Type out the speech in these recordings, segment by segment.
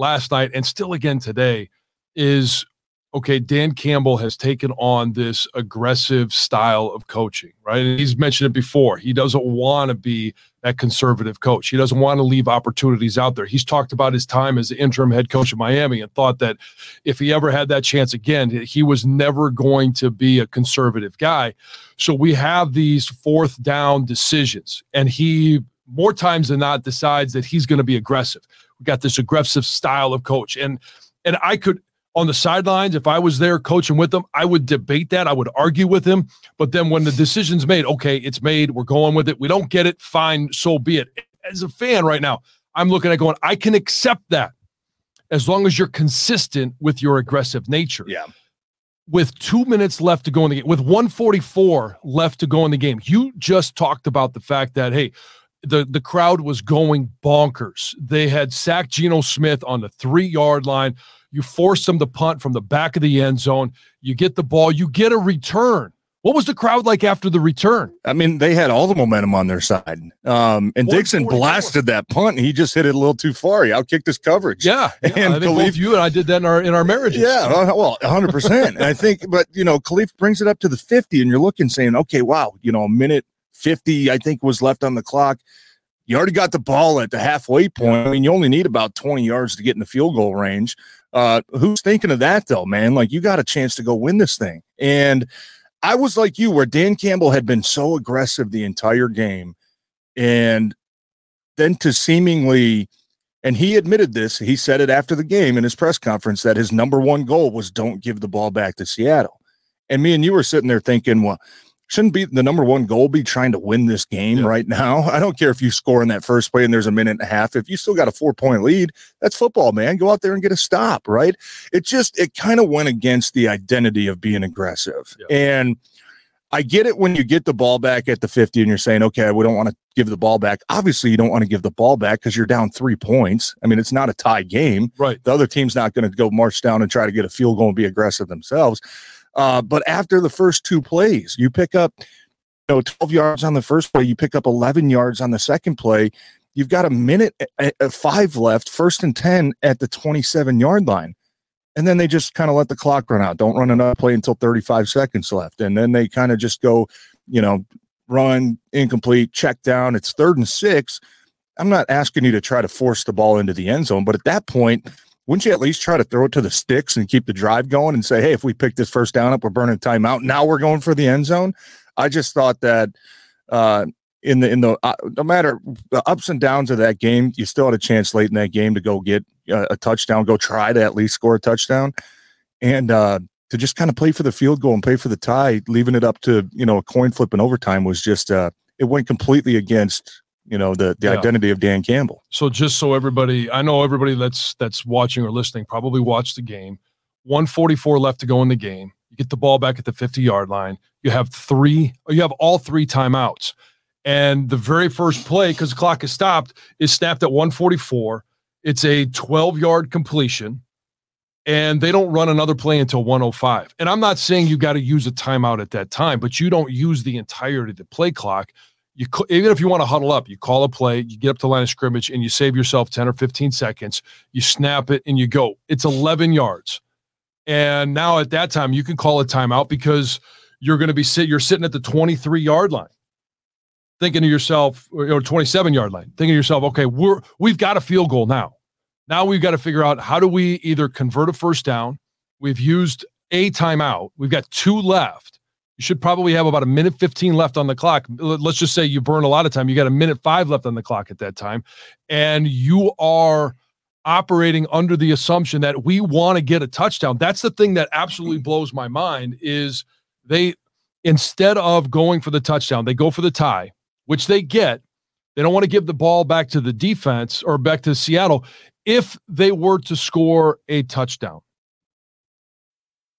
last night and still again today is okay, Dan Campbell has taken on this aggressive style of coaching, right? And he's mentioned it before. He doesn't want to be that conservative coach. He doesn't want to leave opportunities out there. He's talked about his time as the interim head coach of Miami and thought that if he ever had that chance again, he was never going to be a conservative guy. So we have these fourth down decisions, and he more times than not decides that he's going to be aggressive. We got this aggressive style of coach, and and I could on the sidelines, if I was there coaching with them, I would debate that. I would argue with him. But then when the decision's made, okay, it's made, we're going with it. We don't get it, fine, so be it. As a fan right now, I'm looking at going, I can accept that as long as you're consistent with your aggressive nature. Yeah. With two minutes left to go in the game, with 144 left to go in the game, you just talked about the fact that, hey, the the crowd was going bonkers. They had sacked Geno Smith on the three yard line. You force them to punt from the back of the end zone. You get the ball. You get a return. What was the crowd like after the return? I mean, they had all the momentum on their side. Um, and Dickson blasted that punt. he just hit it a little too far. He outkicked his coverage. Yeah, yeah and I Khalif, you and I did that in our in our marriage. Yeah, well, 100. percent I think, but you know, Kalif brings it up to the 50, and you're looking, saying, okay, wow, you know, a minute 50, I think, was left on the clock. You already got the ball at the halfway point. I mean, you only need about 20 yards to get in the field goal range. Uh, who's thinking of that though, man? Like you got a chance to go win this thing. And I was like you, where Dan Campbell had been so aggressive the entire game. And then to seemingly, and he admitted this, he said it after the game in his press conference that his number one goal was don't give the ball back to Seattle. And me and you were sitting there thinking, well, shouldn't be the number one goal be trying to win this game yeah. right now. I don't care if you score in that first play and there's a minute and a half. If you still got a four point lead, that's football, man. Go out there and get a stop, right? It just it kind of went against the identity of being aggressive. Yeah. And I get it when you get the ball back at the 50 and you're saying, okay, we don't want to give the ball back. Obviously, you don't want to give the ball back because you're down three points. I mean, it's not a tie game. Right. The other team's not going to go march down and try to get a field goal and be aggressive themselves. Uh, but after the first two plays, you pick up, you know, 12 yards on the first play, you pick up 11 yards on the second play. You've got a minute, a, five left, first and 10 at the 27 yard line. And then they just kind of let the clock run out. Don't run another play until 35 seconds left. And then they kind of just go, you know, run incomplete, check down. It's third and six. I'm not asking you to try to force the ball into the end zone, but at that point, wouldn't you at least try to throw it to the sticks and keep the drive going and say, hey, if we pick this first down up, we're burning timeout. Now we're going for the end zone. I just thought that uh, in the in the uh, no matter the ups and downs of that game, you still had a chance late in that game to go get uh, a touchdown, go try to at least score a touchdown, and uh, to just kind of play for the field goal and play for the tie, leaving it up to you know a coin flip in overtime was just uh, it went completely against you know the the yeah. identity of Dan Campbell. So just so everybody, I know everybody that's that's watching or listening probably watched the game. 144 left to go in the game. You get the ball back at the 50 yard line. You have three, you have all three timeouts. And the very first play, because the clock is stopped, is snapped at 144. It's a 12 yard completion, and they don't run another play until 105. And I'm not saying you got to use a timeout at that time, but you don't use the entirety of the play clock you even if you want to huddle up, you call a play, you get up to line of scrimmage, and you save yourself ten or fifteen seconds. You snap it and you go. It's eleven yards, and now at that time you can call a timeout because you're going to be sit. You're sitting at the twenty three yard line, thinking to yourself, or twenty seven yard line, thinking to yourself, okay, we're we've got a field goal now. Now we've got to figure out how do we either convert a first down. We've used a timeout. We've got two left You should probably have about a minute 15 left on the clock. Let's just say you burn a lot of time. You got a minute five left on the clock at that time. And you are operating under the assumption that we want to get a touchdown. That's the thing that absolutely mm-hmm. blows my mind is they instead of going for the touchdown, they go for the tie, which they get. They don't want to give the ball back to the defense or back to Seattle if they were to score a touchdown.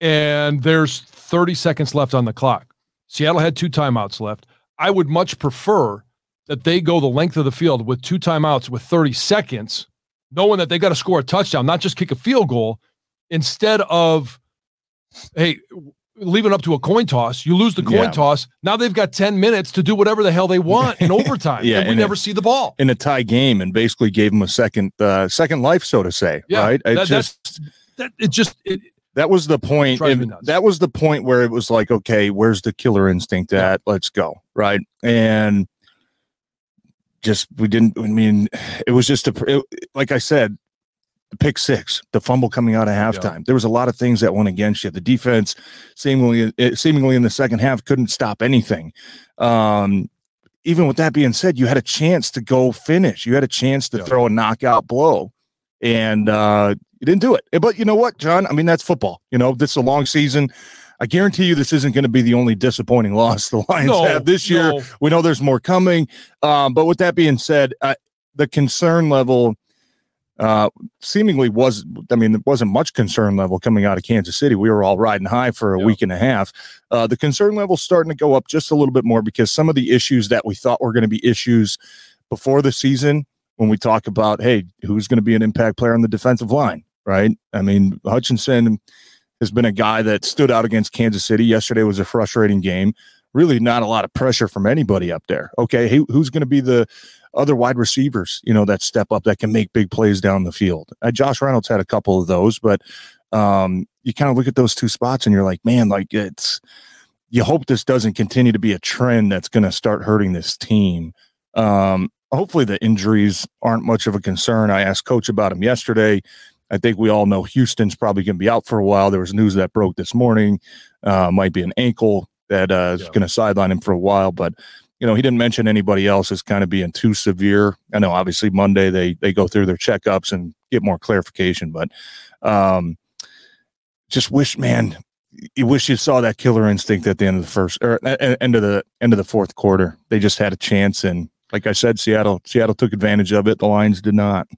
and there's 30 seconds left on the clock. Seattle had two timeouts left. I would much prefer that they go the length of the field with two timeouts with 30 seconds, knowing that they got to score a touchdown, not just kick a field goal, instead of, hey, leaving up to a coin toss. You lose the coin yeah. toss. Now they've got 10 minutes to do whatever the hell they want in overtime. yeah, and we never see the ball. In a tie game and basically gave them a second uh, second life, so to say. Yeah, right? It that, just that it just it, that was the point. that was the point where it was like, okay, where's the killer instinct at? Let's go. Right. And just, we didn't, I mean, it was just a, it, like I said, the pick six, the fumble coming out of halftime. Yeah. There was a lot of things that went against you. The defense, seemingly, seemingly in the second half, couldn't stop anything. Um, even with that being said, you had a chance to go finish. You had a chance to yeah. throw a knockout blow, and uh, you didn't do it. But you know what, John? I mean, that's football. You know, this is a long season. I guarantee you this isn't going to be the only disappointing loss the Lions no, have this year. No. We know there's more coming. Um, but with that being said, uh, the concern level uh, seemingly was, I mean, there wasn't much concern level coming out of Kansas City. We were all riding high for a week and a half. Uh, the concern level starting to go up just a little bit more because some of the issues that we thought were going to be issues before the season, when we talk about, hey, who's going to be an impact player on the defensive line? Right? I mean, Hutchinson has been a guy that stood out against Kansas City. Yesterday was a frustrating game. Really, not a lot of pressure from anybody up there. Okay, who's going to be the other wide receivers, you know, that step up that can make big plays down the field? Uh, Josh Reynolds had a couple of those, but um, you kind of look at those two spots and you're like, man, like it's. You hope this doesn't continue to be a trend that's going to start hurting this team. Um, hopefully, the injuries aren't much of a concern. I asked Coach about him yesterday I think we all know Houston's probably going to be out for a while. There was news that broke this morning. Uh, might be an ankle that uh, is yeah. going to sideline him for a while, but you know he didn't mention anybody else as kind of being too severe. I know obviously Monday they they go through their checkups and get more clarification, but um, just wish, man, you wish you saw that killer instinct at the end of the first or end of the end of the fourth quarter. They just had a chance, and like I said, Seattle Seattle took advantage of it. The Lions did not.